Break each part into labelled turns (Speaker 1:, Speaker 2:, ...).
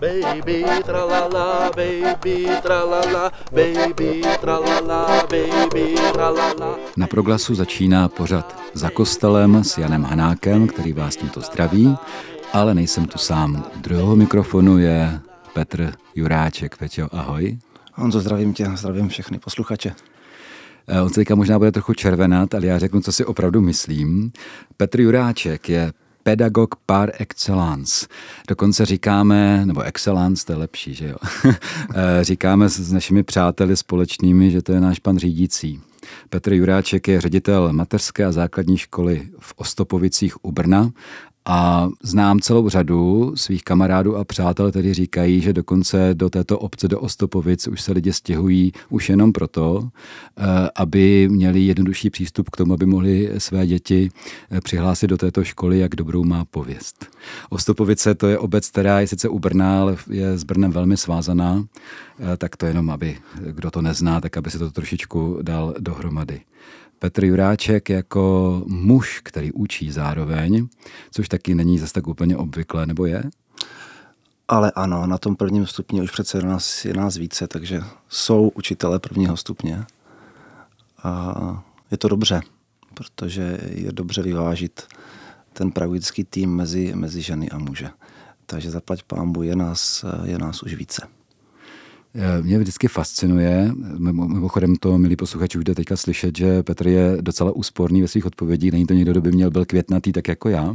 Speaker 1: Baby tralala, baby tralala, baby tralala, baby tralala.
Speaker 2: Na proglasu začíná pořad za kostelem s Janem Hanákem, který vás tímto zdraví, ale nejsem tu sám. U druhého mikrofonu je Petr Juráček. Peťo, ahoj.
Speaker 3: Honzo, zdravím tě, zdravím všechny posluchače.
Speaker 2: Eh, On se teďka možná bude trochu červenat, ale já řeknu, co si opravdu myslím. Petr Juráček je pedagog par excellence. Dokonce říkáme, nebo excellence, to je lepší, že jo? Eh, říkáme s našimi přáteli společnými, že to je náš pan řídící. Petr Juráček je ředitel mateřské a základní školy v Ostopovicích u Brna a znám celou řadu svých kamarádů a přátel, kteří říkají, že dokonce do této obce, do Ostopovic, už se lidi stěhují už jenom proto, eh, aby měli jednodušší přístup k tomu, aby mohli své děti eh, přihlásit do této školy, jak dobrou má pověst. Ostopovice to je obec, která je sice u Brna, ale je s Brnem velmi svázaná, eh, tak to jenom, aby kdo to nezná, tak aby si to trošičku dal dohromady. Petr Juráček jako muž, který učí zároveň, což taky není zase tak úplně obvyklé, nebo je?
Speaker 3: Ale ano, na tom prvním stupni už přece je nás, je nás více, takže jsou učitelé prvního stupně. A je to dobře, protože je dobře vyvážit ten pravický tým mezi, mezi ženy a muže. Takže zaplať pámbu je nás, je nás už více.
Speaker 2: Eh, mě vždycky fascinuje, mimochodem to, milí posluchači, už jde teďka slyšet, že Petr je docela úsporný ve svých odpovědích, není to někdo, kdo by měl byl květnatý, tak jako já.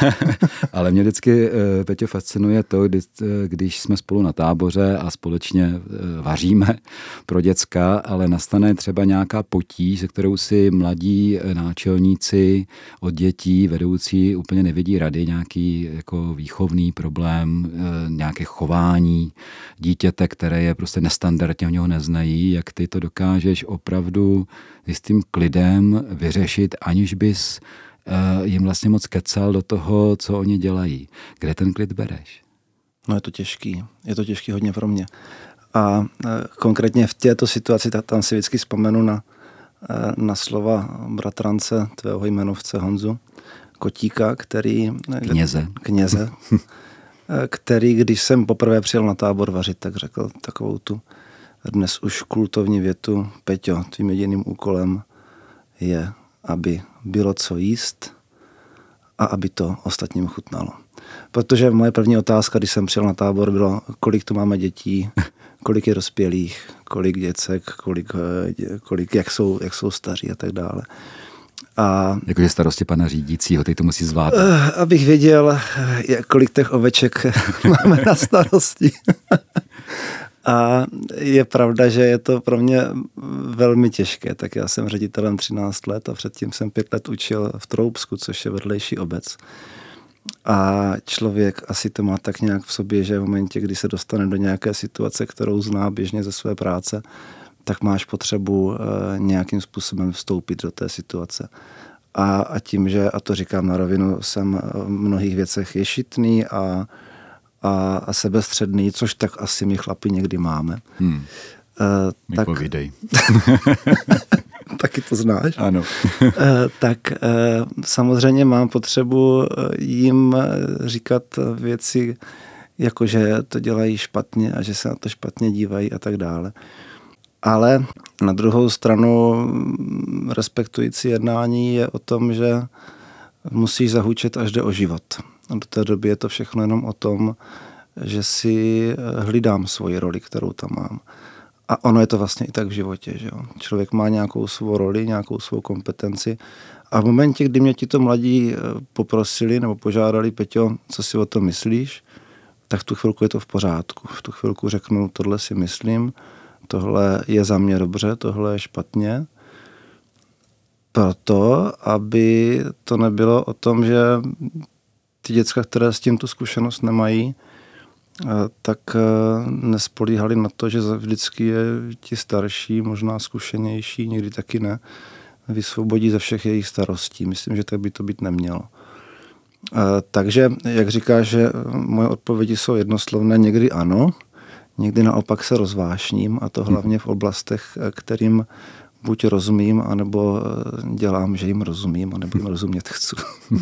Speaker 2: Ale mě vždycky, eh, Petě, fascinuje to, kdy, eh, když jsme spolu na táboře a společně vaříme pro děcka, ale nastane třeba nějaká potíž, se kterou si mladí náčelníci od dětí, vedoucí úplně nevidí rady, nějaký jako výchovný problém, nějaké chování dítěte, které které je prostě nestandardně, oni ho neznají, jak ty to dokážeš opravdu s tím klidem vyřešit, aniž bys uh, jim vlastně moc kecal do toho, co oni dělají. Kde ten klid bereš?
Speaker 3: No je to těžký. Je to těžký hodně pro mě. A uh, konkrétně v této situaci, tam si vždycky vzpomenu na, uh, na slova bratrance tvého jmenovce Honzu Kotíka, který...
Speaker 2: Kněze.
Speaker 3: Kněze. který, když jsem poprvé přijel na tábor vařit, tak řekl takovou tu dnes už kultovní větu, Peťo, tvým jediným úkolem je, aby bylo co jíst a aby to ostatním chutnalo. Protože moje první otázka, když jsem přijel na tábor, bylo, kolik tu máme dětí, kolik je dospělých, kolik děcek, kolik, eh, kolik jak, jsou, jak jsou staří a tak dále.
Speaker 2: A, Jakože starosti pana řídícího, ty to musí zvládnout. Uh,
Speaker 3: abych věděl, kolik těch oveček máme na starosti. A je pravda, že je to pro mě velmi těžké. Tak já jsem ředitelem 13 let a předtím jsem pět let učil v Troubsku, což je vedlejší obec. A člověk asi to má tak nějak v sobě, že v momentě, kdy se dostane do nějaké situace, kterou zná běžně ze své práce, tak máš potřebu eh, nějakým způsobem vstoupit do té situace. A, a tím, že, a to říkám na rovinu, jsem v mnohých věcech ješitný a, a, a sebestředný, což tak asi my chlapi někdy máme. Hmm.
Speaker 2: Uh, tak, povídej.
Speaker 3: taky to znáš.
Speaker 2: Ano.
Speaker 3: uh, tak uh, samozřejmě mám potřebu jim říkat věci, jako že to dělají špatně a že se na to špatně dívají a tak dále. Uh, ale na druhou stranu respektující jednání je o tom, že musíš zahučet, až jde o život. A do té doby je to všechno jenom o tom, že si hlídám svoji roli, kterou tam mám. A ono je to vlastně i tak v životě. Že jo? Člověk má nějakou svou roli, nějakou svou kompetenci a v momentě, kdy mě ti to mladí eh, poprosili nebo požádali, Peťo, co si o tom myslíš, tak v tu chvilku je to v pořádku. V tu chvilku řeknu, tohle si myslím, tohle je za mě dobře, tohle je špatně. Proto, aby to nebylo o tom, že ty děcka, které s tím tu zkušenost nemají, eh, tak eh, nespolíhali na to, že vždycky je ti starší, možná zkušenější, někdy taky ne, vysvobodí ze všech jejich starostí. Myslím, že tak by to být nemělo. Eh, takže, jak říkáš, že moje odpovědi jsou jednoslovné, někdy ano, Někdy naopak se rozvášním a to hlavně v oblastech, kterým buď rozumím, anebo eh, dělám, že jim rozumím, anebo jim rozumět chci.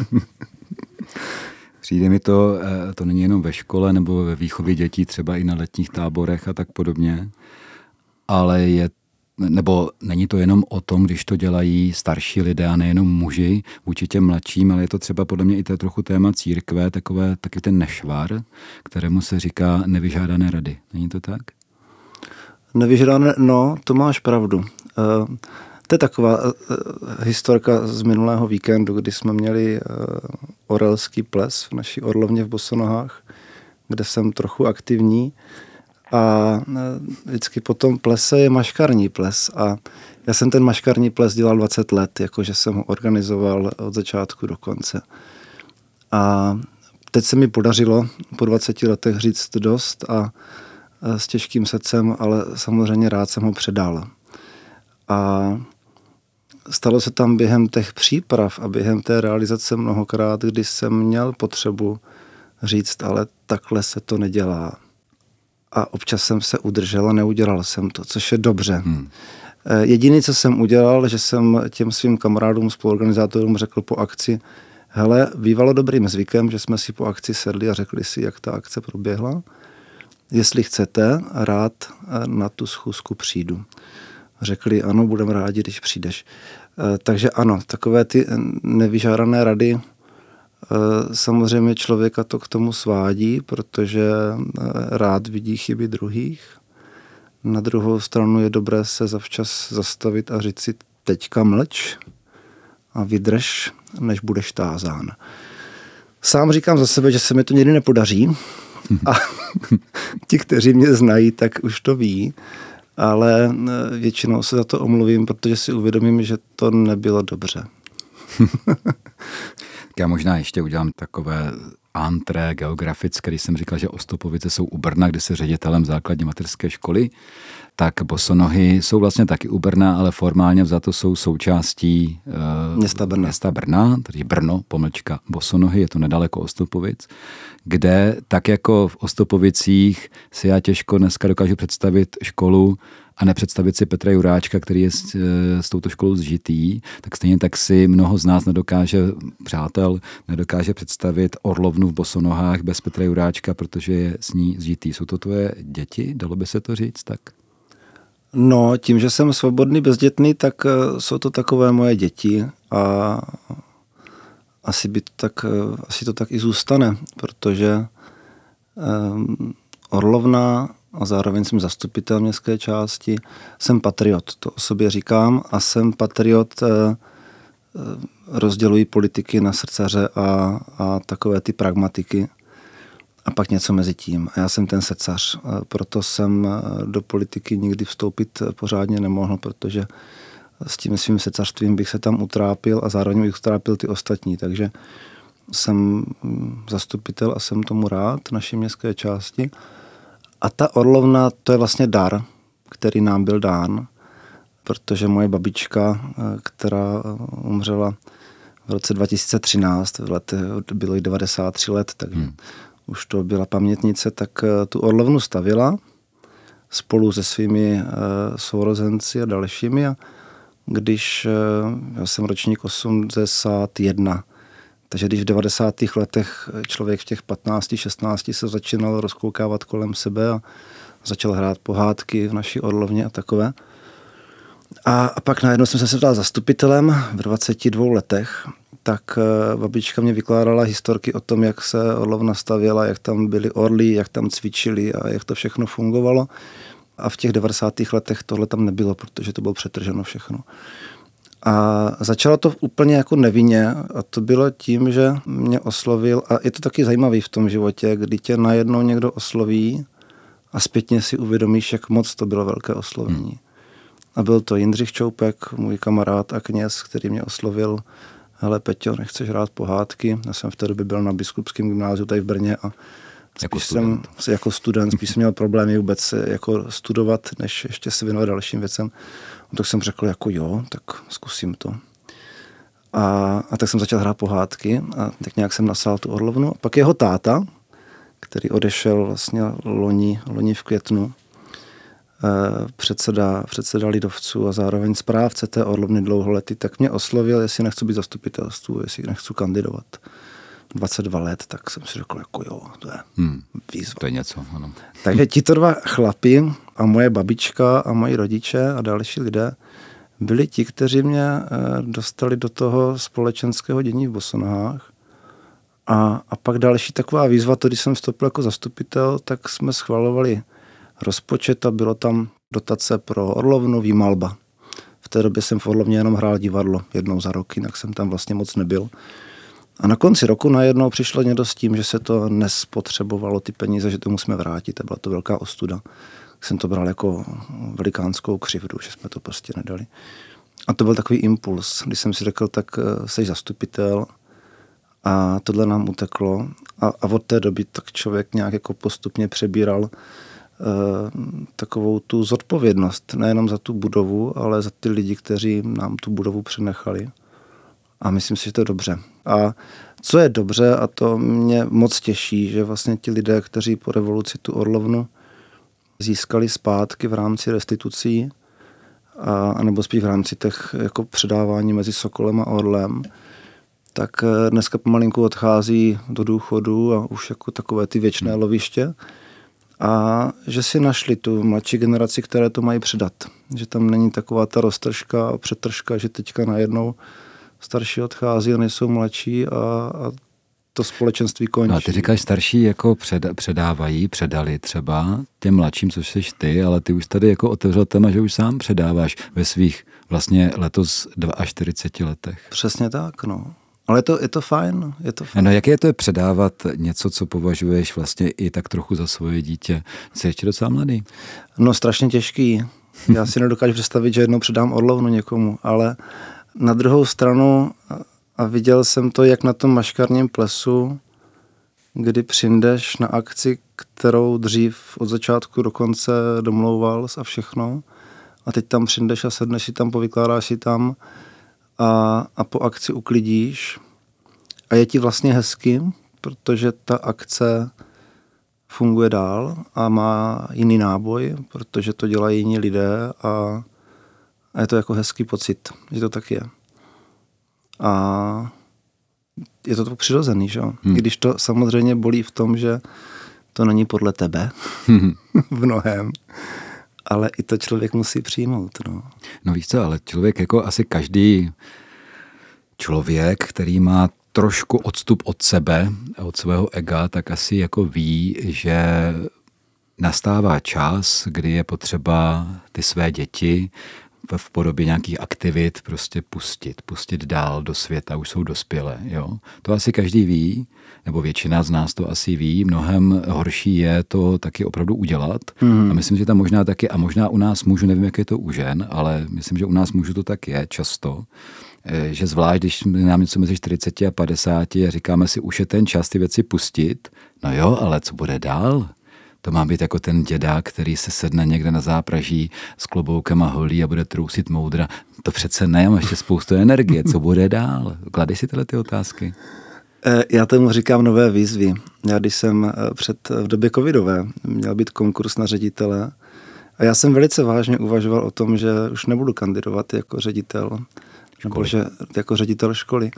Speaker 2: Přijde mi to, eh, to není jenom ve škole nebo ve výchově dětí, třeba i na letních táborech a tak podobně, ale je nebo není to jenom o tom, když to dělají starší lidé a nejenom muži vůči těm mladším, ale je to třeba podle mě i to trochu téma církve, takové, taky ten nešvar, kterému se říká nevyžádané rady. Není to tak?
Speaker 3: Nevyžádané, no, to máš pravdu. Uh, to je taková uh, historka z minulého víkendu, kdy jsme měli uh, orelský ples v naší Orlovně v Bosonohách, kde jsem trochu aktivní. A vždycky po tom plese je maškarní ples. A já jsem ten maškarní ples dělal 20 let, jakože jsem ho organizoval od začátku do konce. A teď se mi podařilo po 20 letech říct dost a s těžkým srdcem, ale samozřejmě rád jsem ho předal. A stalo se tam během těch příprav a během té realizace mnohokrát, kdy jsem měl potřebu říct, ale takhle se to nedělá. A občas jsem se udržel a neudělal jsem to, což je dobře. Hmm. Jediný, co jsem udělal, že jsem těm svým kamarádům, spoluorganizátorům řekl po akci, hele, bývalo dobrým zvykem, že jsme si po akci sedli a řekli si, jak ta akce proběhla jestli chcete, rád eh, na tu schůzku přijdu. Řekli, ano, budeme rádi, když přijdeš. Eh, takže ano, takové ty nevyžádané rady eh, samozřejmě člověka to k tomu svádí, protože rád vidí chyby druhých. Na druhou stranu je dobré se zavčas zastavit a říct si teďka mlč a vydrž, než budeš tázán. Sám říkám za sebe, že se mi to někdy nepodaří, a ti, kteří mě znají, tak už to ví, ale e, většinou se za to omluvím, protože si uvědomím, že to nebylo dobře.
Speaker 2: Já možná ještě udělám takové antré geografické, když jsem říkal, že Ostopovice jsou u Brna, kde se ředitelem základní materské školy, tak Bosonohy jsou vlastně taky u Brna, ale formálně vzato jsou součástí
Speaker 3: uh, města Brna.
Speaker 2: Města Brna, tedy Brno, pomlčka Bosonohy, je to nedaleko Ostopovic, kde tak jako v Ostopovicích si já těžko dneska dokážu představit školu, a nepředstavit si Petra Juráčka, který je s, s touto školou zžitý, tak stejně tak si mnoho z nás nedokáže, přátel, nedokáže představit Orlovnu v Bosonohách bez Petra Juráčka, protože je s ní zžitý. Jsou to tvoje děti? Dalo by se to říct tak?
Speaker 3: No, tím, že jsem svobodný, bezdětný, tak eh, jsou to takové moje děti a asi, by to tak, eh, asi to tak i zůstane, protože um, Orlovna a zároveň jsem zastupitel městské části. Jsem patriot, to o sobě říkám, a jsem patriot, eh, eh, rozdělují politiky na srdcaře a, a takové ty pragmatiky a pak něco mezi tím. A já jsem ten srdcař, proto jsem eh, do politiky nikdy vstoupit pořádně nemohl, protože s tím svým srdcařstvím bych se tam utrápil a zároveň bych utrápil ty ostatní, takže jsem hm, zastupitel a jsem tomu rád naší městské části. A ta orlovna, to je vlastně dar, který nám byl dán, protože moje babička, eh, která eh, umřela v roce 2013, v letech, bylo jí 93 let, takže hmm. už to byla pamětnice, tak eh, tu orlovnu stavila spolu se svými sourozenci a dalšími. A když já jsem ročník 81, takže když v 90. letech člověk v těch 15, 16 se začínal rozkoukávat kolem sebe a začal hrát pohádky v naší orlovně a takové. A, a pak najednou jsem se stal zastupitelem v 22 letech, tak eh, babička mě vykládala historky o tom, jak se orlovna stavěla, jak tam byly orly, jak tam cvičili a jak to všechno fungovalo. A v těch 90. letech tohle tam nebylo, protože to bylo přetrženo všechno. A začalo to úplně jako nevinně a to bylo tím, že mě oslovil a je to taky zajímavý v tom životě, kdy tě najednou někdo osloví a zpětně si uvědomíš, jak moc to bylo velké oslovení. Hmm. A byl to Jindřich Čoupek, můj kamarád a kněz, který mě oslovil, hele Peťo, nechceš hrát pohádky? Já jsem v té době byl na biskupském gymnáziu tady v Brně a
Speaker 2: jako student.
Speaker 3: Jsem, jako student spíš jsem měl problémy vůbec jako studovat, než ještě se věnovat dalším věcem. No, tak jsem řekl jako jo, tak zkusím to. A, a tak jsem začal hrát pohádky a tak nějak jsem nasál tu orlovnu. A pak jeho táta, který odešel vlastně loni, loni v květnu, předseda, předseda lidovců a zároveň správce té Orlovny dlouholety, tak mě oslovil, jestli nechci být zastupitelstvu, jestli nechci kandidovat. 22 let, tak jsem si řekl, jako jo, to je hmm, výzva.
Speaker 2: To je něco, ano.
Speaker 3: Takže tito dva chlapi a moje babička a moji rodiče a další lidé byli ti, kteří mě eh, dostali do toho společenského dění v Bosonách. A, a pak další taková výzva, to když jsem vstoupil jako zastupitel, tak jsme schvalovali rozpočet a bylo tam dotace pro Orlovnu, výmalba. V té době jsem v Orlovně jenom hrál divadlo jednou za rok, jinak jsem tam vlastně moc nebyl. A na konci roku najednou přišlo někdo s tím, že se to nespotřebovalo ty peníze, že to musíme vrátit a byla to velká ostuda. Jsem to bral jako velikánskou křivdu, že jsme to prostě nedali. A to byl takový impuls, když jsem si řekl, tak eh, jsi zastupitel a tohle nám uteklo. A, a od té doby tak člověk nějak jako postupně přebíral uh, takovou tu zodpovědnost, nejenom za tu budovu, ale za ty lidi, kteří nám tu budovu přenechali. A myslím si, že to je dobře. A co je dobře, a to mě moc těší, že vlastně ti lidé, kteří po revoluci tu Orlovnu získali zpátky v rámci restitucí, a, nebo spíš v rámci těch jako předávání mezi Sokolem a Orlem, tak eh, dneska pomalinku odchází do důchodu a už jako takové ty věčné loviště a že si našli tu mladší generaci, které to mají předat. Že tam není taková ta roztržka a přetržka, že teďka najednou starší odchází a nejsou mladší a, a to společenství končí. No
Speaker 2: a ty říkáš, starší jako před, předávají, předali třeba těm mladším, což jsi ty, ale ty už tady jako otevřel téma, že už sám předáváš ve svých vlastně letos 42 letech.
Speaker 3: Přesně tak, no. Ale je to, je to fajn. Je to fajn.
Speaker 2: No jak je to předávat něco, co považuješ vlastně i tak trochu za svoje dítě? Jsi ještě docela mladý.
Speaker 3: No strašně těžký. Já si nedokážu představit, že jednou předám orlovnu někomu, ale na druhou stranu a viděl jsem to, jak na tom maškarním plesu, kdy přijdeš na akci, kterou dřív od začátku do konce domlouval a všechno. A teď tam přijdeš a sedneš si tam, povykládáš si tam a, a po akci uklidíš. A je ti vlastně hezky, protože ta akce funguje dál a má jiný náboj, protože to dělají jiní lidé a, a je to jako hezký pocit, že to tak je. A je to to přirozený, že? Hmm. Když to samozřejmě bolí v tom, že to není podle tebe v mnohem, ale i to člověk musí přijmout. No.
Speaker 2: no víš co, ale člověk jako asi každý člověk, který má trošku odstup od sebe, od svého ega, tak asi jako ví, že nastává čas, kdy je potřeba ty své děti v podobě nějakých aktivit prostě pustit, pustit dál do světa, už jsou dospělé. Jo? To asi každý ví, nebo většina z nás to asi ví. Mnohem horší je to taky opravdu udělat. Mm. A myslím, že tam možná taky, a možná u nás můžu, nevím, jak je to u žen, ale myslím, že u nás můžu to tak je často, eh, že zvlášť, když nám něco mezi 40 a 50 a říkáme si, už je ten čas ty věci pustit, no jo, ale co bude dál? To má být jako ten děda, který se sedne někde na zápraží s kloboukem a holí a bude trousit moudra. To přece ne, má ještě spoustu energie. Co bude dál? Kladeš si tyhle ty otázky?
Speaker 3: Eh, já tomu říkám nové výzvy. Já když jsem eh, před, v době covidové měl být konkurs na ředitele a já jsem velice vážně uvažoval o tom, že už nebudu kandidovat jako ředitel, školy. nebo že jako ředitel školy.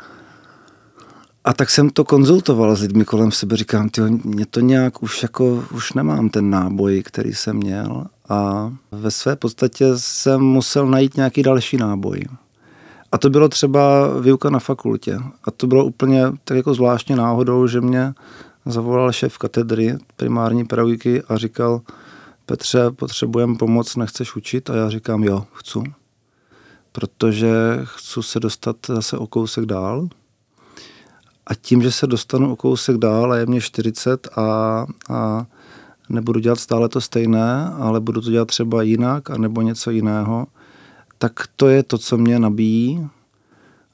Speaker 3: A tak jsem to konzultoval s lidmi kolem sebe, říkám, ty, mě to nějak už jako, už nemám ten náboj, který jsem měl a ve své podstatě jsem musel najít nějaký další náboj. A to bylo třeba výuka na fakultě. A to bylo úplně tak jako zvláštně náhodou, že mě zavolal šéf katedry primární pedagogiky a říkal, Petře, potřebujeme pomoc, nechceš učit? A já říkám, jo, chci. Protože chci se dostat zase o kousek dál a tím, že se dostanu o kousek dál a je mě 40 a, a nebudu dělat stále to stejné, ale budu to dělat třeba jinak a nebo něco jiného, tak to je to, co mě nabíjí.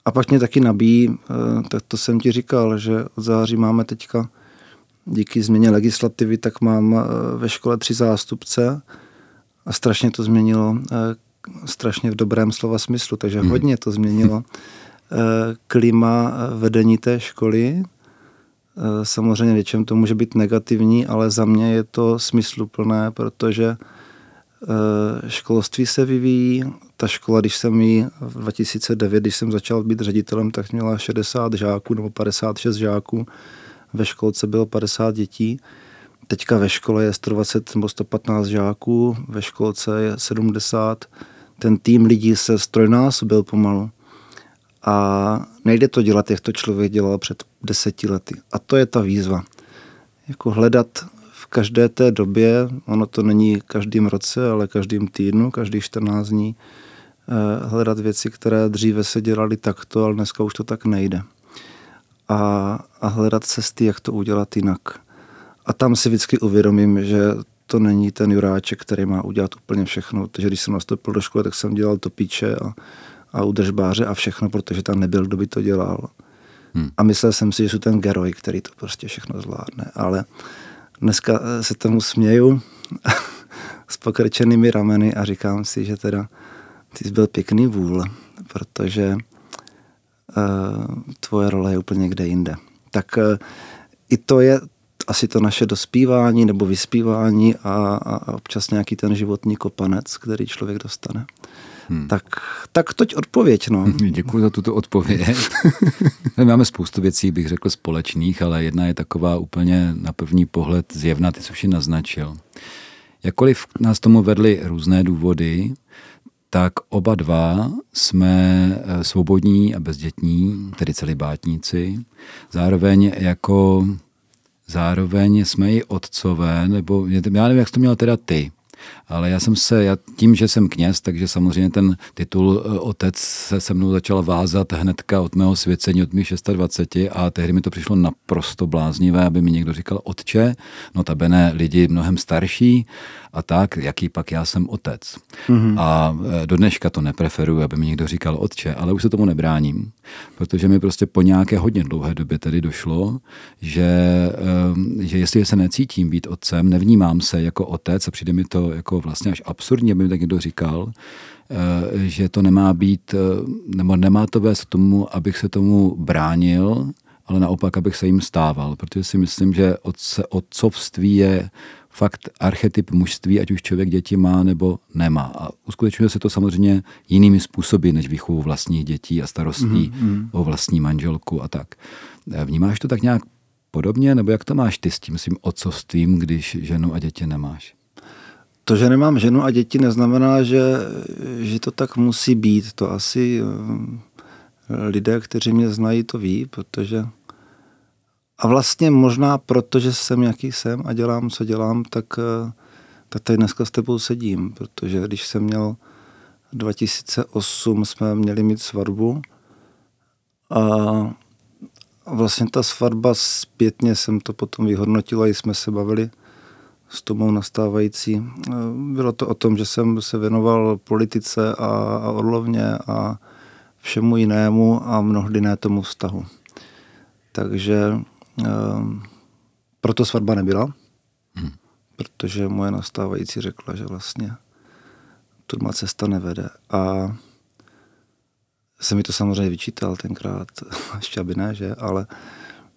Speaker 3: A pak mě taky nabíjí, eh, tak to jsem ti říkal, že od září máme teďka díky změně legislativy, tak mám eh, ve škole tři zástupce a strašně to změnilo, eh, strašně v dobrém slova smyslu, takže hmm. hodně to změnilo klima vedení té školy. Samozřejmě něčem to může být negativní, ale za mě je to smysluplné, protože školství se vyvíjí. Ta škola, když jsem ji v 2009, když jsem začal být ředitelem, tak měla 60 žáků nebo 56 žáků. Ve školce bylo 50 dětí. Teďka ve škole je 120 nebo 115 žáků, ve školce je 70. Ten tým lidí se strojnásobil pomalu. A nejde to dělat, jak to člověk dělal před deseti lety. A to je ta výzva. Jako hledat v každé té době, ono to není každým roce, ale každým týdnu, každý 14 dní, eh, hledat věci, které dříve se dělaly takto, ale dneska už to tak nejde. A, a hledat cesty, jak to udělat jinak. A tam si vždycky uvědomím, že to není ten Juráček, který má udělat úplně všechno. Takže když jsem nastoupil do školy, tak jsem dělal topíče a, a udržbáře a všechno, protože tam nebyl, kdo by to dělal. Hmm. A myslel jsem si, že jsou ten geroj, který to prostě všechno zvládne. Ale dneska eh, se tomu směju s pokrčenými rameny a říkám si, že teda ty jsi byl pěkný vůl, protože uh, tvoje role je úplně někde jinde. Tak uh, i to je asi to naše dospívání nebo vyspívání a, a občas nějaký ten životní kopanec, který člověk dostane. Hmm. Tak, tak toť odpověď. No.
Speaker 2: Děkuji za tuto odpověď. Máme spoustu věcí, bych řekl, společných, ale jedna je taková úplně na první pohled zjevná, ty jsi už ji naznačil. Jakkoliv nás tomu vedly různé důvody, tak oba dva jsme eh, svobodní a bezdětní, tedy celibátníci. Zároveň jako zároveň jsme i otcové, nebo já nevím, jak jsi to měl teda ty, ale já jsem se, já, tím, že jsem kněz, takže samozřejmě ten titul e, otec se se mnou začal vázat hnedka od mého svěcení, od mých 26 a tehdy mi to přišlo naprosto bláznivé, aby mi někdo říkal otče, no tabene lidi mnohem starší a tak, jaký pak já jsem otec. Mm-hmm. A e, do dneška to nepreferuji, aby mi někdo říkal otče, ale už se tomu nebráním, protože mi prostě po nějaké hodně dlouhé době tedy došlo, že, e, že jestli se necítím být otcem, nevnímám se jako otec a přijde mi to jako vlastně až absurdně, aby mi tak někdo říkal, e, že to nemá být, nebo nemá to vést k tomu, abych se tomu bránil, ale naopak, abych se jim stával, protože si myslím, že otce, otcovství je fakt archetyp mužství, ať už člověk děti má nebo nemá. A uskutečňuje se to samozřejmě jinými způsoby, než výchovu vlastních dětí a starostí mm-hmm. o vlastní manželku a tak. Vnímáš to tak nějak podobně, nebo jak to máš ty s tím svým otcovstvím, když ženu a děti nemáš?
Speaker 3: To, že nemám ženu a děti, neznamená, že, že to tak musí být. To asi eh, lidé, kteří mě znají, to ví, protože a vlastně možná proto, že jsem jaký jsem a dělám, co dělám, tak, eh, tak tady dneska s tebou sedím, protože když jsem měl 2008 jsme měli mít svatbu a vlastně ta svatba zpětně jsem to potom vyhodnotila, i jsme se bavili s Tomou nastávající. Bylo to o tom, že jsem se věnoval politice a, a odlovně a všemu jinému a mnohdy ne tomu vztahu. Takže Ehm, proto svatba nebyla, hmm. protože moje nastávající řekla, že vlastně turma cesta nevede. A jsem mi to samozřejmě vyčítal tenkrát, ještě aby ne, že, ale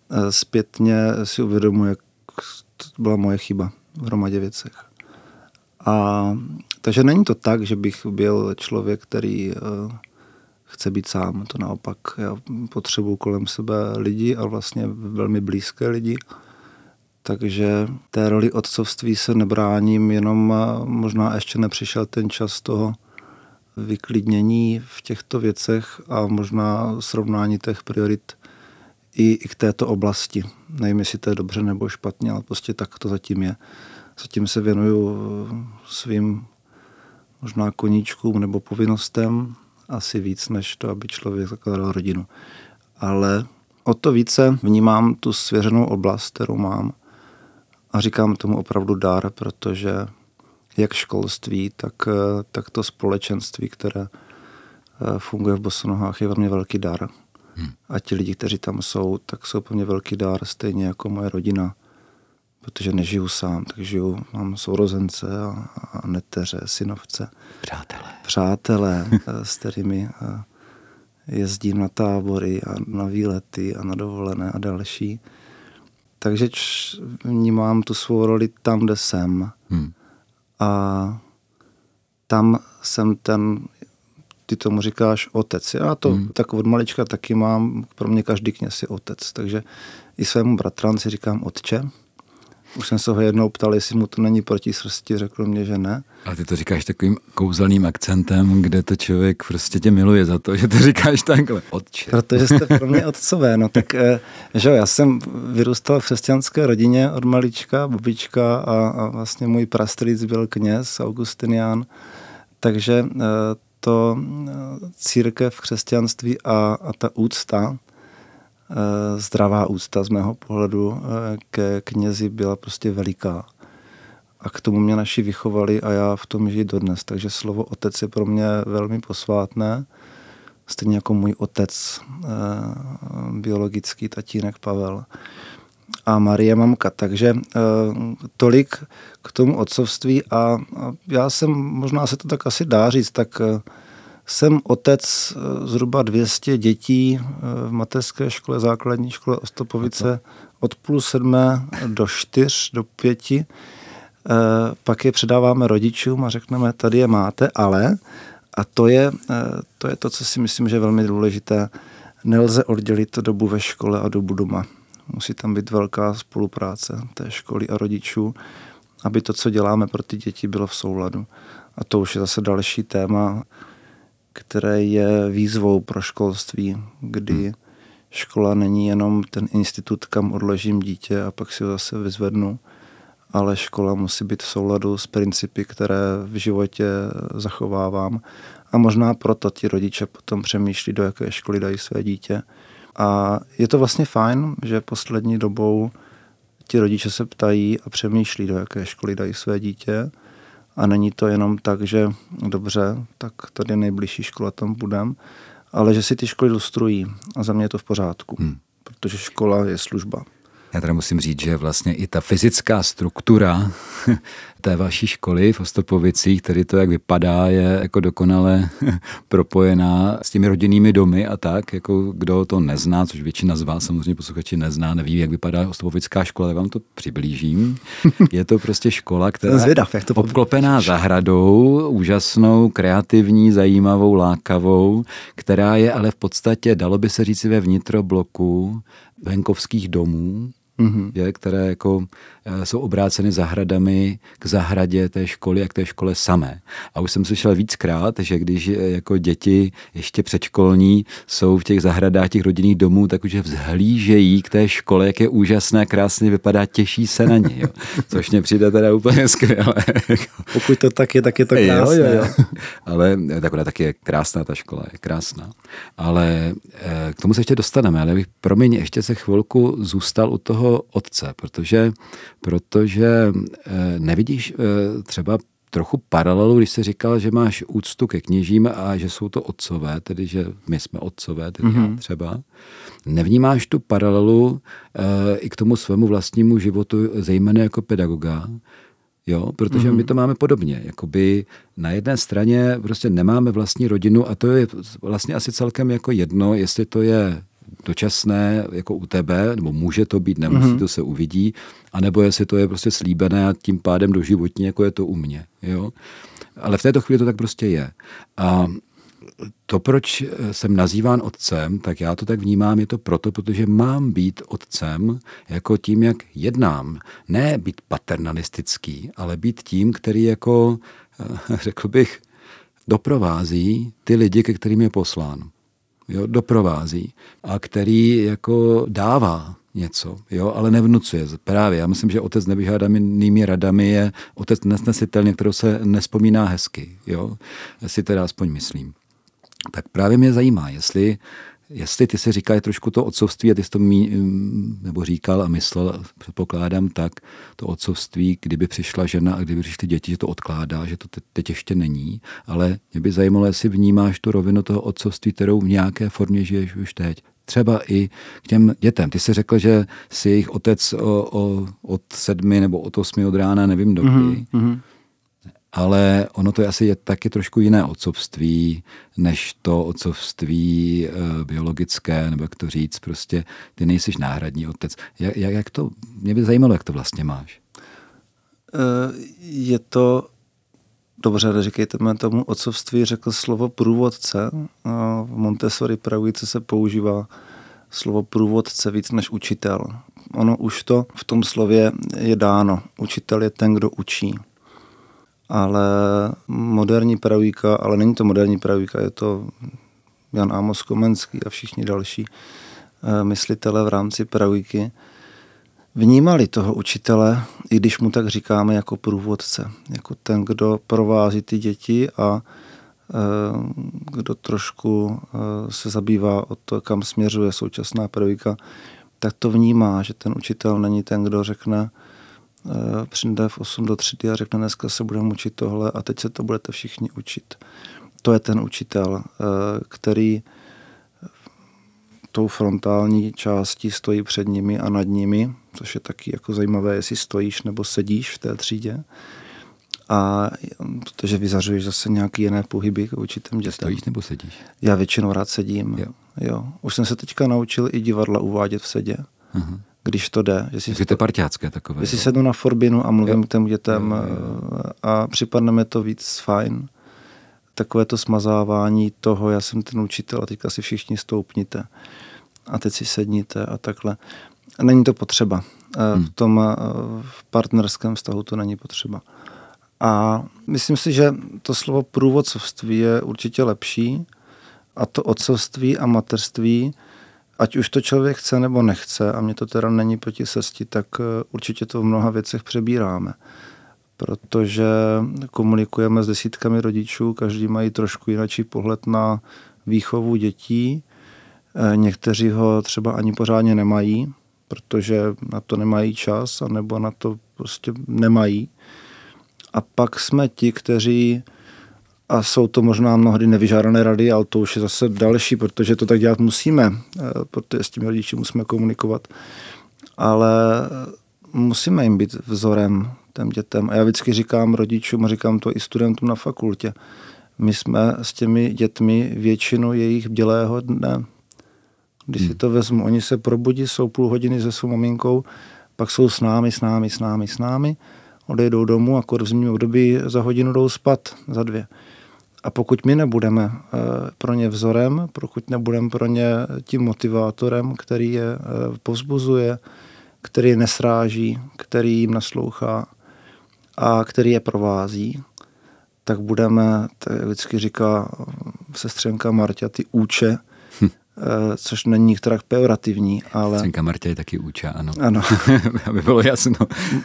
Speaker 3: eh, zpětně si uvědomuji, jak to byla moje chyba v hromadě věcech. A, takže není to tak, že bych byl člověk, který uh, chce být sám. To naopak, já potřebuji kolem sebe lidi a vlastně velmi blízké lidi. Takže té roli otcovství se nebráním, jenom možná ještě nepřišel ten čas toho vyklidnění v těchto věcech a možná srovnání těch priorit i, i k této oblasti. Nevím, jestli to je dobře nebo špatně, ale prostě tak to zatím je. Zatím se věnuju svým možná koníčkům nebo povinnostem asi víc, než to, aby člověk zakládal rodinu. Ale o to více vnímám tu svěřenou oblast, kterou mám a říkám tomu opravdu dar, protože jak školství, tak, tak to společenství, které eh, funguje v Bosonohách, je velmi velký dar. A ti lidi, kteří tam jsou, tak jsou pro mě velký dar, stejně jako moje rodina protože nežiju sám, tak žiju, mám sourozence a, a neteře, synovce.
Speaker 2: Přátelé.
Speaker 3: Přátelé, eh, s kterými eh, jezdím na tábory a na výlety a na dovolené a další. Takže vnímám tu svou roli tam, kde jsem. Hmm. A tam jsem ten, ty tomu říkáš otec. Já to hmm. tak od malička taky mám, pro mě každý kněz je otec, takže i svému bratranci říkám otče. Už jsem se ho jednou ptal, jestli mu to není proti srsti, řekl mě, že ne.
Speaker 2: A ty to říkáš takovým kouzelným akcentem, kde to člověk prostě tě miluje za to, že to říkáš takhle. Otče.
Speaker 3: Protože jste pro mě otcové. No tak, eh, že jo, já jsem vyrůstal v křesťanské rodině od malička, babička a, a vlastně můj prastrýc byl kněz, Augustinian. Takže eh, to eh, církev, křesťanství a, a ta úcta, zdravá úcta z mého pohledu ke knězi byla prostě veliká. A k tomu mě naši vychovali a já v tom žiji dodnes. Takže slovo otec je pro mě velmi posvátné, stejně jako můj otec, eh, biologický tatínek Pavel a Marie mamka. Takže eh, tolik k tomu otcovství a, já jsem, možná se to tak asi dá říct, tak eh, jsem otec zhruba 200 dětí v mateřské škole, základní škole Ostopovice od půl sedmé do čtyř, do pěti Eh, pak je předáváme rodičům a řekneme, tady je máte, ale, a to je, eh, to je to, co si myslím, že je velmi důležité, nelze oddělit dobu ve škole a dobu doma. Musí tam být velká spolupráce té školy a rodičů, aby to, co děláme pro ty děti, bylo v souladu. A to už je zase další téma, které je výzvou pro školství, kdy škola není jenom ten institut, kam odložím dítě a pak si ho zase vyzvednu, ale škola musí být v souladu s principy, které v životě zachovávám. A možná proto ti rodiče potom přemýšlí, do jaké školy dají své dítě. A je to vlastně fajn, že poslední dobou ti rodiče se ptají a přemýšlí, do jaké školy dají své dítě. A není to jenom tak, že dobře, tak tady je nejbližší škola, tam budem, ale že si ty školy lustrují. A za mě je to v pořádku, hmm. protože škola je služba.
Speaker 2: Já teda musím říct, že vlastně i ta fyzická struktura té vaší školy v Ostopovicích, tedy to, jak vypadá, je jako dokonale propojená s těmi rodinnými domy a tak, jako kdo to nezná, což většina z vás samozřejmě posluchači nezná, neví, jak vypadá Ostopovická škola, tak vám to přiblížím. Je to prostě škola, která
Speaker 3: Zvědav, jak to
Speaker 2: obklopená zahradou, úžasnou, kreativní, zajímavou, lákavou, která je ale v podstatě, dalo by se říct, ve vnitrobloku venkovských domů, mm-hmm. je, které jako eh, jsou obráceny zahradami k zahradě té školy a k té škole samé. A už jsem slyšel víckrát, že když eh, jako děti ještě předškolní jsou v těch zahradách těch rodinných domů, tak už vzhlížejí k té škole, jak je úžasné, krásně vypadá, těší se na ní. Jo. Což mě přijde teda úplně skvěle.
Speaker 3: Pokud to tak je, tak je to krásné. Jo, jo, jo.
Speaker 2: Ale eh, takhle taky je krásná ta škola, je krásná. Ale k tomu se ještě dostaneme, ale bych, promiň, ještě se chvilku zůstal u toho otce, protože, protože eh, nevidíš eh, třeba trochu paralelu, když se říkal, že máš úctu ke kněžím a že jsou to otcové, tedy že my jsme otcové, tedy mm-hmm. třeba. Nevnímáš tu paralelu e, i k tomu svému vlastnímu životu, zejména jako pedagoga, Jo, protože mm-hmm. my to máme podobně. Jakoby na jedné straně prostě nemáme vlastní rodinu a to je vlastně asi celkem jako jedno, jestli to je dočasné jako u tebe, nebo může to být, nemusí, mm-hmm. to se uvidí, anebo jestli to je prostě slíbené a tím pádem doživotní, jako je to u mě. Jo? Ale v této chvíli to tak prostě je. A to, proč jsem nazýván otcem, tak já to tak vnímám, je to proto, protože mám být otcem jako tím, jak jednám. Ne být paternalistický, ale být tím, který jako, řekl bych, doprovází ty lidi, ke kterým je poslán jo, doprovází a který jako dává něco, jo, ale nevnucuje. Právě, já myslím, že otec nevyžádanými radami je otec nesnesitelný, kterou se nespomíná hezky, jo, si teda aspoň myslím. Tak právě mě zajímá, jestli jestli ty si říkal trošku to otcovství, a ty jsi to mí, nebo říkal a myslel, předpokládám tak, to otcovství, kdyby přišla žena a kdyby přišly děti, že to odkládá, že to teď ještě není, ale mě by zajímalo, jestli vnímáš tu rovinu toho otcovství, kterou v nějaké formě žiješ už teď. Třeba i k těm dětem. Ty jsi řekl, že jsi jejich otec o, o, od sedmi nebo od osmi od rána, nevím dokdy. Mm-hmm ale ono to je asi je taky trošku jiné otcovství, než to otcovství e, biologické, nebo jak to říct, prostě ty nejsi náhradní otec. Jak, jak to, mě by zajímalo, jak to vlastně máš.
Speaker 3: Eh, je to dobře, neříkejte mi tomu otcovství, řekl slovo průvodce. V Montessori pravice se používá slovo průvodce víc než učitel. Ono už to v tom slově je dáno. Učitel je ten, kdo učí. Ale moderní pravíka, ale není to moderní pravíka, je to Jan Amos Komenský a všichni další eh, myslitele v rámci pravíky, vnímali toho učitele, i když mu tak říkáme jako průvodce, jako ten, kdo provází ty děti a eh, kdo trošku eh, se zabývá o to, kam směřuje současná pravíka, tak to vnímá, že ten učitel není ten, kdo řekne, přijde v 8 do 3 a řekne, dneska se budeme učit tohle a teď se to budete všichni učit to je ten učitel, eh, který tou frontální částí stojí před nimi a nad nimi, což je taky jako zajímavé, jestli stojíš nebo sedíš v té třídě. A protože vyzařuješ zase nějaký jiné pohyby k určitým dětem.
Speaker 2: Stojíš nebo sedíš?
Speaker 3: Já většinou rád sedím.
Speaker 2: Jo.
Speaker 3: jo. Už jsem se teďka naučil i divadla uvádět v sedě. Uh-huh. Když to jde.
Speaker 2: Jestli je to parťácké takové.
Speaker 3: Jestli sednu na Forbinu a mluvím jo. k těm dětem jo, jo, jo. a připadne mi to víc fajn takové to smazávání toho, já jsem ten učitel a teďka si všichni stoupněte a teď si sedníte a takhle. Není to potřeba. Eh, hmm. V tom eh, v partnerském vztahu to není potřeba. A myslím si, že to slovo průvodcovství je určitě lepší a to otcovství a materství, ať už to člověk chce nebo nechce, a mě to teda není proti srsti, tak eh, určitě to v mnoha věcech přebíráme protože komunikujeme s desítkami rodičů, každý mají trošku jiný pohled na výchovu dětí. Eh, někteří ho třeba ani pořádně nemají, protože na to nemají čas, anebo na to prostě nemají. A pak jsme ti, kteří, a jsou to možná mnohdy nevyžádané rady, ale to už je zase další, protože to tak dělat musíme, eh, protože s těmi rodiči musíme komunikovat. Ale musíme jim být vzorem, těm dětem. A já vždycky říkám rodičům, říkám to i studentům na fakultě, my jsme s těmi dětmi většinu jejich bdělého dne. Když hmm. si to vezmu, oni se probudí, jsou půl hodiny se svou maminkou, pak jsou s námi, s námi, s námi, s námi, odejdou domů a zimním období za hodinu jdou spat, za dvě. A pokud my nebudeme eh, pro ně vzorem, pokud nebudeme pro ně tím motivátorem, který je eh, povzbuzuje, který je nesráží, který jim naslouchá, a který je provází, tak budeme, to vždycky říká sestřenka Marta, ty úče. Eh, což není některak pejorativní, ale...
Speaker 2: Sestřenka Marta je taky úča, ano.
Speaker 3: Ano.
Speaker 2: Aby bylo jasno.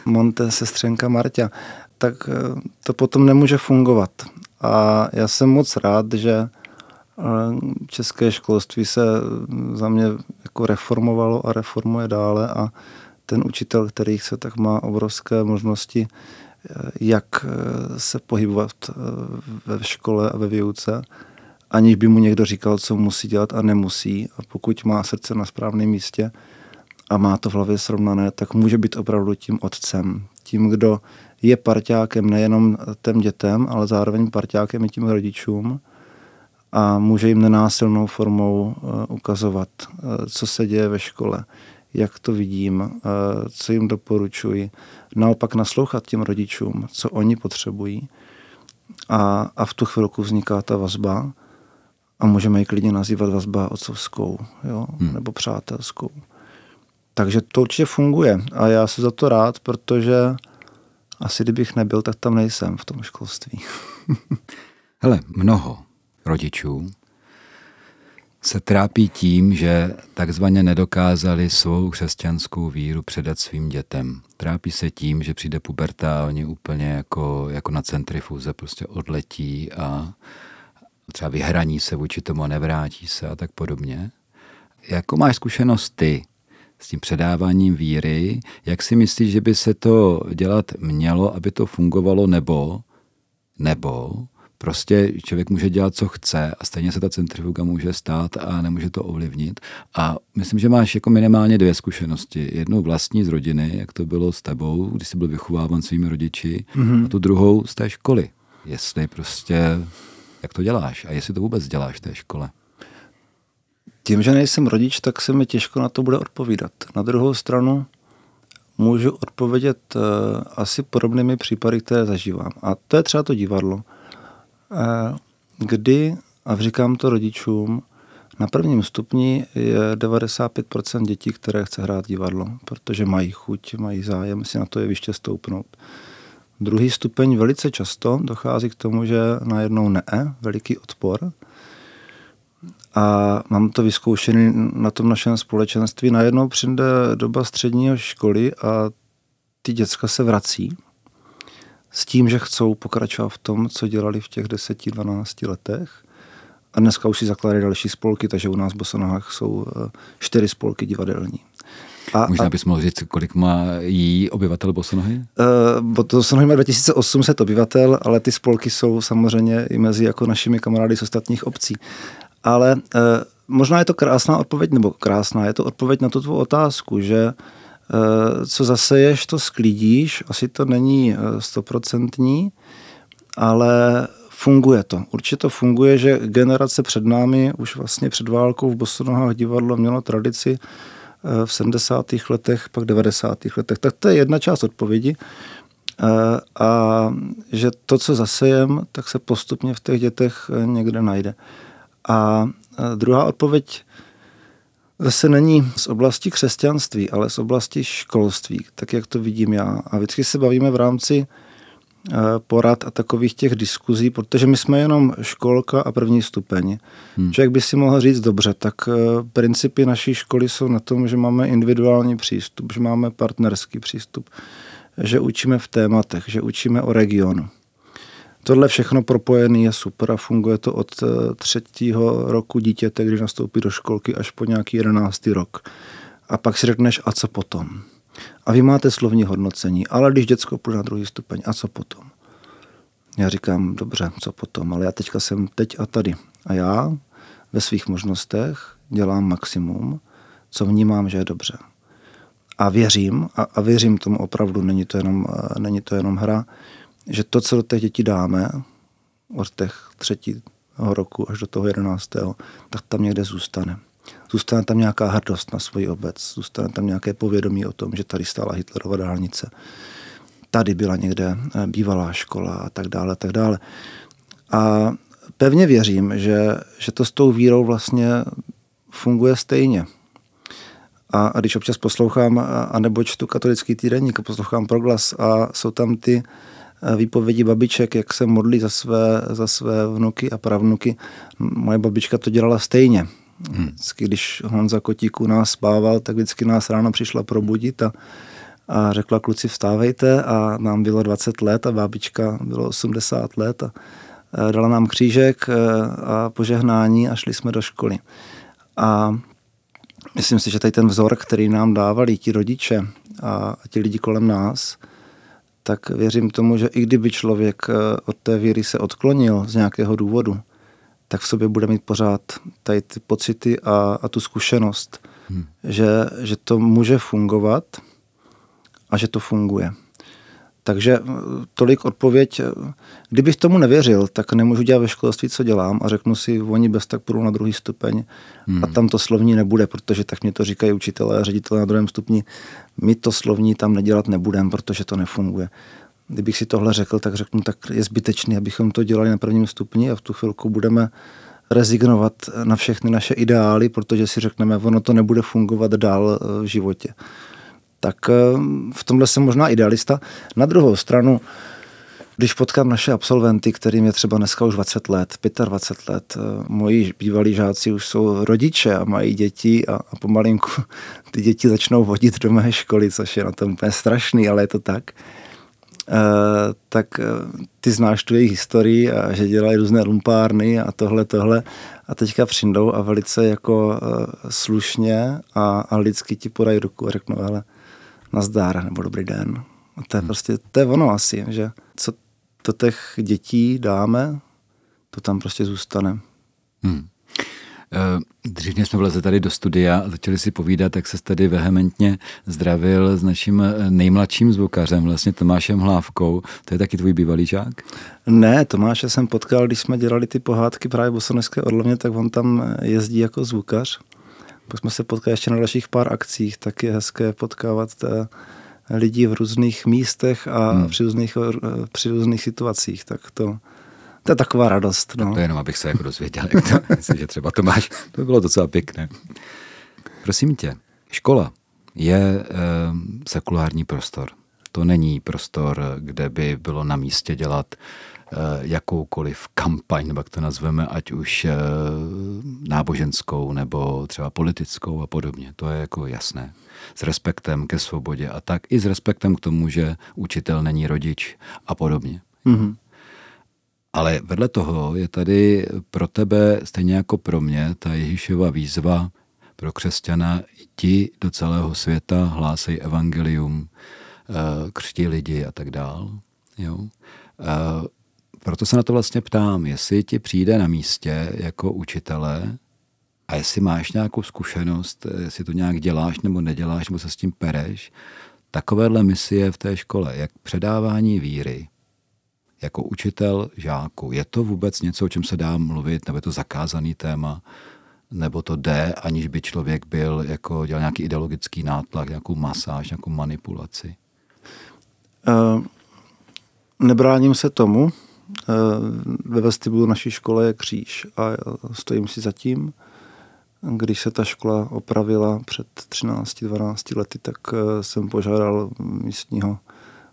Speaker 3: Monte, sestřenka Marta. Tak eh, to potom nemůže fungovat. A já jsem moc rád, že eh, české školství se za mě jako reformovalo a reformuje dále a ten učitel, který chce, tak má obrovské možnosti jak eh, se pohybovat eh, ve škole a ve výuce, aniž by mu někdo říkal, co musí dělat a nemusí. A pokud má srdce na správném místě a má to v hlavě srovnané, tak může být opravdu tím otcem. Tím, kdo je parťákem nejenom těm dětem, ale zároveň parťákem i tím rodičům a může jim nenásilnou formou eh, ukazovat, co se děje ve škole, jak to vidím, co jim doporučuji, naopak naslouchat těm rodičům, co oni potřebují a, a v tu chvilku vzniká ta vazba a můžeme ji klidně nazývat vazba otcovskou jo? Hmm. nebo přátelskou. Takže to určitě funguje a já se za to rád, protože asi kdybych nebyl, tak tam nejsem v tom školství.
Speaker 2: Hele, mnoho rodičů se trápí tím, že takzvaně nedokázali svou křesťanskou víru předat svým dětem. Trápí se tím, že přijde puberta a oni úplně jako, jako na centrifuze prostě odletí a třeba vyhraní se vůči tomu a nevrátí se a tak podobně. Jako máš zkušenost ty s tím předáváním víry? Jak si myslíš, že by se to dělat mělo, aby to fungovalo, nebo, nebo Prostě člověk může dělat, co chce a stejně se ta centrifuga může stát a nemůže to ovlivnit. A myslím, že máš jako minimálně dvě zkušenosti. Jednu vlastní z rodiny, jak to bylo s tebou, když jsi byl vychováván svými rodiči, mm-hmm. a tu druhou z té školy. Jestli prostě, jak to děláš a jestli to vůbec děláš v té škole.
Speaker 3: Tím, že nejsem rodič, tak se mi těžko na to bude odpovídat. Na druhou stranu můžu odpovědět uh, asi podobnými případy, které zažívám. A to je třeba to divadlo, uh, kdy, a říkám to rodičům, na prvním stupni je 95% dětí, které chce hrát divadlo, protože mají chuť, mají zájem si na to jeviště stoupnout. Druhý stupeň velice často dochází k tomu, že najednou ne, veliký odpor. A mám to vyzkoušený na tom našem společenství. Najednou přijde doba středního školy a ty děcka se vrací s tím, že chcou pokračovat v tom, co dělali v těch 10-12 letech. A dneska už si zakládají další spolky, takže u nás v Bosonohách jsou eh, čtyři spolky divadelní.
Speaker 2: A, Možná bys mohl říct, kolik má jí obyvatel Bosonohy?
Speaker 3: Uh, Bosonohy má 2800 obyvatel, ale ty spolky jsou samozřejmě i mezi jako našimi kamarády z ostatních obcí. Ale uh, možná je to krásná odpověď, nebo krásná, je to odpověď na tu tvou otázku, že uh, co zaseješ, to sklidíš, asi to není stoprocentní, ale funguje to. Určitě to funguje, že generace před námi už vlastně před válkou v Bosonohách divadlo mělo tradici v 70. letech, pak 90. letech. Tak to je jedna část odpovědi. Eh, a že to, co zasejem, tak se postupně v těch dětech eh, někde najde. A druhá odpověď zase není z oblasti křesťanství, ale z oblasti školství, tak jak to vidím já. A vždycky se bavíme v rámci Eh, porad a takových těch diskuzí, protože my jsme jenom školka a první stupeň. Hmm. Člověk by si mohl říct dobře, tak eh, principy naší školy jsou na tom, že máme individuální přístup, že máme partnerský přístup, že učíme v tématech, že učíme o regionu. Tohle všechno propojené je super a funguje to od eh, třetího roku dítěte, když nastoupí do školky, až po nějaký jedenáctý rok. A pak si řekneš, a co potom? A vy máte slovní hodnocení, ale když děcko půjde na druhý stupeň, a co potom? Já říkám, dobře, co potom, ale já teďka jsem teď a tady. A já ve svých možnostech dělám maximum, co vnímám, že je dobře. A věřím, a, a věřím tomu opravdu, není to, jenom, není to jenom hra, že to, co do těch dětí dáme, od těch třetího roku až do toho jedenáctého, tak tam někde zůstane. Zůstane tam nějaká hrdost na svoji obec, zůstane tam nějaké povědomí o tom, že tady stála Hitlerova dálnice. Tady byla někde eh, bývalá škola a tak dále, tak dále. A pevně věřím, že, že to s tou vírou vlastně funguje stejně. A, a když občas poslouchám, anebo čtu katolický týdenník a poslouchám proglas a jsou tam ty eh, výpovědi babiček, jak se modlí za své, za své vnuky a pravnuky. Moje babička to dělala stejně. Hmm. Vždycky, když Honza Kotík u nás spával, tak vždycky nás ráno přišla probudit a, a řekla, kluci vstávejte a nám bylo 20 let a bábička bylo 80 let a, dala nám křížek a, a požehnání a šli jsme do školy. A myslím si, že tady ten vzor, který nám dávali ti rodiče a, a ti lidi kolem nás, tak věřím tomu, že i kdyby člověk od té víry se odklonil z nějakého důvodu, tak v sobě bude mít pořád tady ty pocity a, a tu zkušenost, hmm. že, že to může fungovat a že to funguje. Takže eh, tolik odpověď. Kdybych tomu nevěřil, tak nemůžu dělat ve školství, co dělám a řeknu si, oni bez tak půjdu na druhý stupeň hmm. a tam to slovní nebude, protože tak mě to říkají učitelé a ředitelé na druhém stupni. My to slovní tam nedělat nebudeme, protože to nefunguje kdybych si tohle řekl, tak řeknu, tak je zbytečný, abychom to dělali na prvním stupni a v tu chvilku budeme rezignovat na všechny naše ideály, protože si řekneme, ono to nebude fungovat dál eh, v životě. Tak eh, v tomhle jsem možná idealista. Na druhou stranu, když potkám naše absolventy, kterým je třeba dneska už 20 let, 25 let, eh, moji bývalí žáci už jsou rodiče a mají děti a, a pomalinku ty děti začnou vodit do mé školy, což je na tom úplně strašný, ale je to tak tak eh, ty znáš tu jejich historii a že dělají různé lumpárny a tohle, tohle a teďka přijdou a velice jako eh, slušně a, a lidsky ti podají ruku a řeknou, ale nazdár nebo dobrý den. A to je hmm. prostě, to je ono asi, že co do těch dětí dáme, to tam prostě zůstane. Hmm.
Speaker 2: Eh, dřív jsme vlezli tady do studia a začali si povídat, tak se tady vehementně zdravil s naším eh, nejmladším zvukařem, vlastně Tomášem Hlávkou. To je taky tvůj bývalý žák?
Speaker 3: Ne, Tomáše jsem potkal, když jsme dělali ty pohádky právě v Bosoneské odlovně, tak on tam eh, jezdí jako zvukař. Pak jsme se potkali ještě na dalších pár akcích, tak je hezké potkávat lidí v různých místech a hmm. při, různých, při různých situacích, tak to, to je taková radost. No.
Speaker 2: To jenom, abych se jako dozvěděl, jak to, myslím, že třeba to máš, to bylo docela pěkné. Prosím tě, škola je e, sekulární prostor. To není prostor, kde by bylo na místě dělat e, jakoukoliv kampaň, nebo jak to nazveme, ať už e, náboženskou nebo třeba politickou a podobně. To je jako jasné. S respektem ke svobodě a tak i s respektem k tomu, že učitel není rodič a podobně. Mm-hmm. Ale vedle toho je tady pro tebe, stejně jako pro mě, ta Ježíšova výzva pro křesťana, ti do celého světa hlásej evangelium, eh, křtí lidi a tak dál. Jo? Eh, proto se na to vlastně ptám, jestli ti přijde na místě jako učitele a jestli máš nějakou zkušenost, jestli to nějak děláš nebo neděláš, nebo se s tím pereš, takovéhle misie v té škole, jak předávání víry, jako učitel žáku. Je to vůbec něco, o čem se dá mluvit, nebo je to zakázaný téma, nebo to jde, aniž by člověk byl, jako dělal nějaký ideologický nátlak, nějakou masáž, nějakou manipulaci?
Speaker 3: Uh, nebráním se tomu. Uh, ve vestibulu naší školy je kříž a stojím si za tím. Když se ta škola opravila před 13-12 lety, tak jsem požádal místního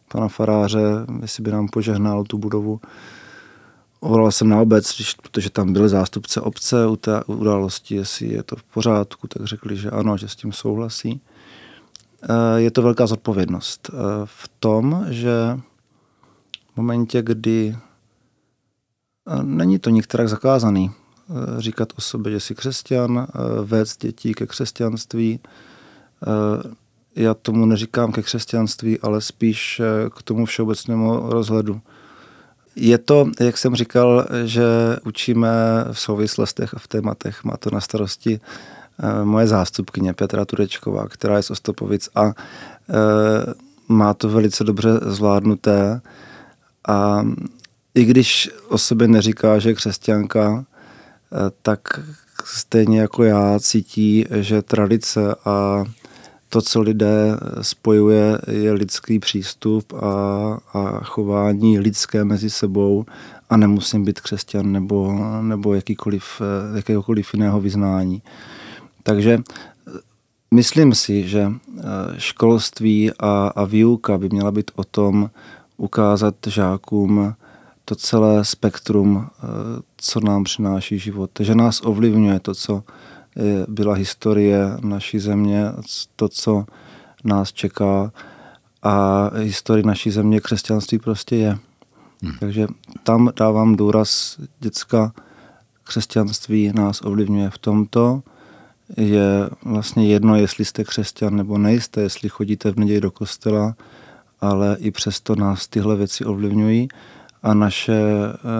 Speaker 3: pana faráře, jestli by nám požehnal tu budovu. Volal jsem na obec, když, protože tam byly zástupce obce u té události, jestli je to v pořádku, tak řekli, že ano, že s tím souhlasí. Eh, je to velká zodpovědnost eh, v tom, že v momentě, kdy eh, není to nikterak zakázaný říkat o sobě, že jsi křesťan, vést dětí ke křesťanství, já tomu neříkám ke křesťanství, ale spíš eh, k tomu všeobecnému rozhledu. Je to, jak jsem říkal, že učíme v souvislostech a v tématech. Má to na starosti eh, moje zástupkyně Petra Turečková, která je z Ostopovic a eh, má to velice dobře zvládnuté. A i když o sobě neříká, že je křesťanka, tak stejně jako já cítí, že tradice a to, co lidé spojuje, je lidský přístup a, a chování lidské mezi sebou a nemusím být křesťan nebo, nebo jakýkoliv, jakéhokoliv jiného vyznání. Takže myslím si, že eh, školství a, a výuka by měla být o tom ukázat žákům to celé spektrum, eh, co nám přináší život. Že nás ovlivňuje to, co byla historie naší země, to, co nás čeká a historie naší země křesťanství prostě je. Hmm. Takže tam dávám důraz děcka, křesťanství nás ovlivňuje v tomto. Je vlastně jedno, jestli jste křesťan nebo nejste, jestli chodíte v neděli do kostela, ale i přesto nás tyhle věci ovlivňují a naše,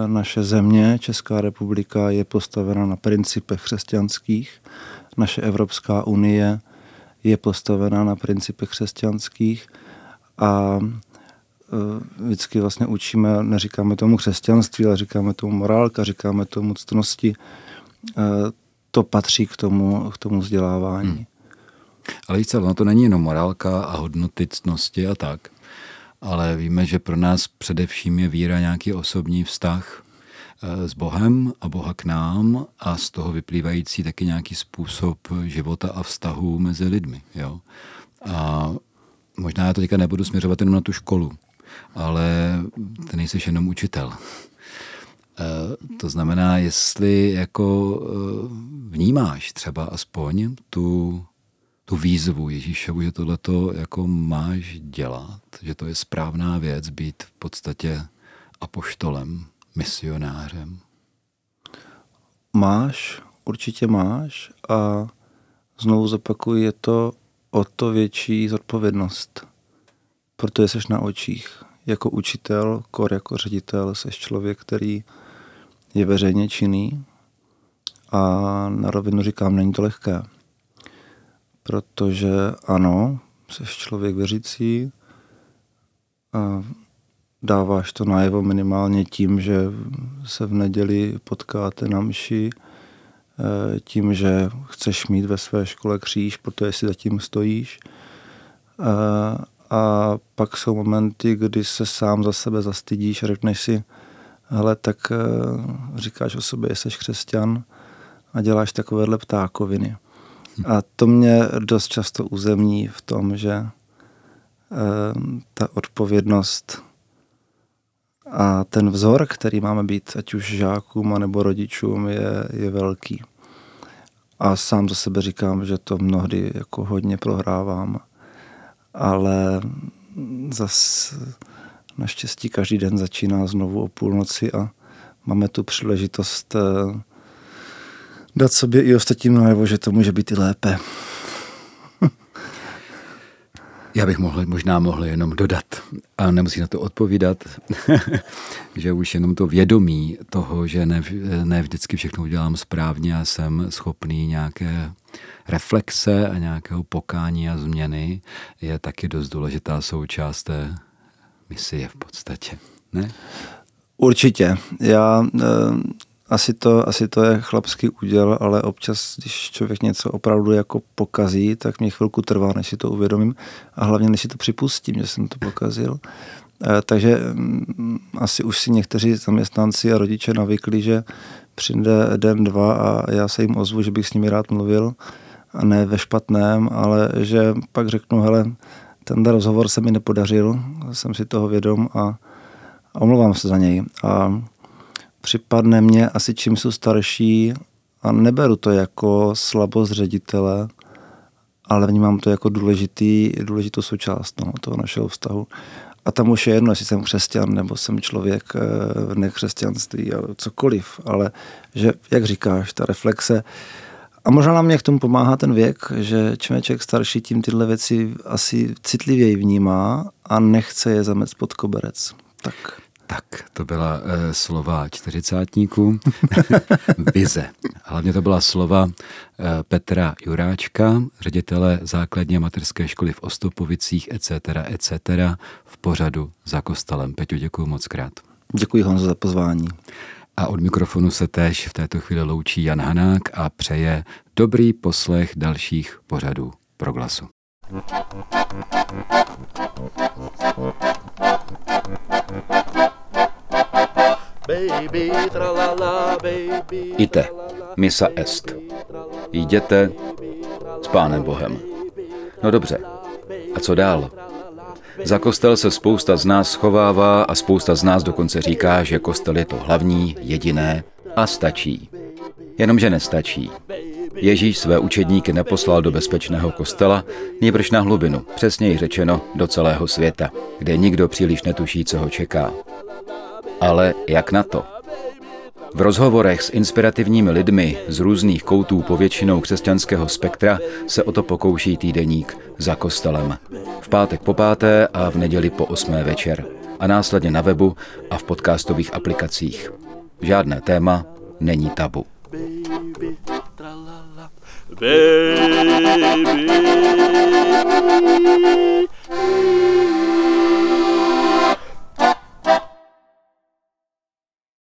Speaker 3: naše země, Česká republika, je postavena na principech křesťanských. Naše Evropská unie je postavena na principech křesťanských a e, vždycky vlastně učíme, neříkáme tomu křesťanství, ale říkáme tomu morálka, říkáme tomu ctnosti. E, to patří k tomu, k tomu vzdělávání. Hmm.
Speaker 2: Ale víc, no to není jenom morálka a hodnoty ctnosti a tak ale víme, že pro nás především je víra nějaký osobní vztah eh, s Bohem a Boha k nám a z toho vyplývající taky nějaký způsob života a vztahu mezi lidmi. Jo? A možná já to teďka nebudu směřovat jenom na tu školu, ale ty nejsi jenom učitel. Eh, to znamená, jestli jako eh, vnímáš třeba aspoň tu tu výzvu Ježíšovu, že tohle to jako máš dělat, že to je správná věc být v podstatě apoštolem, misionářem?
Speaker 3: Máš, určitě máš a znovu zopakuju, je to o to větší zodpovědnost, protože jsi na očích. Jako učitel, kor jako ředitel, jsi člověk, který je veřejně činný a na rovinu říkám, není to lehké protože ano, jsi člověk věřící a dáváš to najevo minimálně tím, že se v neděli potkáte na mši, eh, tím, že chceš mít ve své škole kříž, protože si zatím stojíš. Eh, a pak jsou momenty, kdy se sám za sebe zastydíš a řekneš si, hele, tak eh, říkáš o sobě, jsi křesťan a děláš takovéhle ptákoviny. A to mě dost často uzemní v tom, že eh, ta odpovědnost a ten vzor, který máme být, ať už žákům nebo rodičům, je, je velký. A sám za sebe říkám, že to mnohdy jako hodně prohrávám. Ale zas naštěstí každý den začíná znovu o půlnoci a máme tu příležitost eh, dát sobě i ostatním najevo, že to může být i lépe.
Speaker 2: Já bych mohl, možná mohl jenom dodat, a nemusí na to odpovídat, že už jenom to vědomí toho, že ne, ne vždycky všechno udělám správně a jsem schopný nějaké reflexe a nějakého pokání a změny, je taky dost důležitá součást té misie v podstatě. Ne?
Speaker 3: Určitě. Já eh, asi to, asi to je chlapský úděl, ale občas, když člověk něco opravdu jako pokazí, tak mě chvilku trvá, než si to uvědomím a hlavně, než si to připustím, že jsem to pokazil. E, takže mm, asi už si někteří zaměstnanci a rodiče navykli, že přijde den, dva a já se jim ozvu, že bych s nimi rád mluvil a ne ve špatném, ale že pak řeknu, hele, ten rozhovor se mi nepodařil, jsem si toho vědom a, a omlouvám se za něj. A připadne mně asi čím jsou starší a neberu to jako slabost ředitele, ale vnímám to jako důležitý, důležitou součást no, toho našeho vztahu. A tam už je jedno, jestli jsem křesťan nebo jsem člověk eh, v nekřesťanství, a cokoliv, ale že, jak říkáš, ta reflexe, a možná nám mě k tomu pomáhá ten věk, že čím je člověk starší, tím tyhle věci asi citlivěji vnímá a nechce je zamec pod koberec. Tak.
Speaker 2: Tak, to byla e, slova čtyřicátníků, vize. Hlavně to byla slova e, Petra Juráčka, ředitele základní materské školy v Ostopovicích, etc., etc., v pořadu za kostelem. Peťu, děkuji moc krát.
Speaker 3: Děkuji Honzo za pozvání.
Speaker 2: A od mikrofonu se též v této chvíli loučí Jan Hanák a přeje dobrý poslech dalších pořadů proglasu. Ite, misa est. Jděte s Pánem Bohem. No dobře, a co dál? Za kostel se spousta z nás schovává a spousta z nás dokonce říká, že kostel je to hlavní, jediné a stačí. Jenomže nestačí. Ježíš své učedníky neposlal do bezpečného kostela, nýbrž na hlubinu, přesněji řečeno do celého světa, kde nikdo příliš netuší, co ho čeká. Ale jak na to? V rozhovorech s inspirativními lidmi z různých koutů povětšinou křesťanského spektra se o to pokouší týdeník za kostelem. V pátek po páté a v neděli po osmé večer. A následně na webu a v podcastových aplikacích. Žádné téma není tabu.
Speaker 1: baby, baby.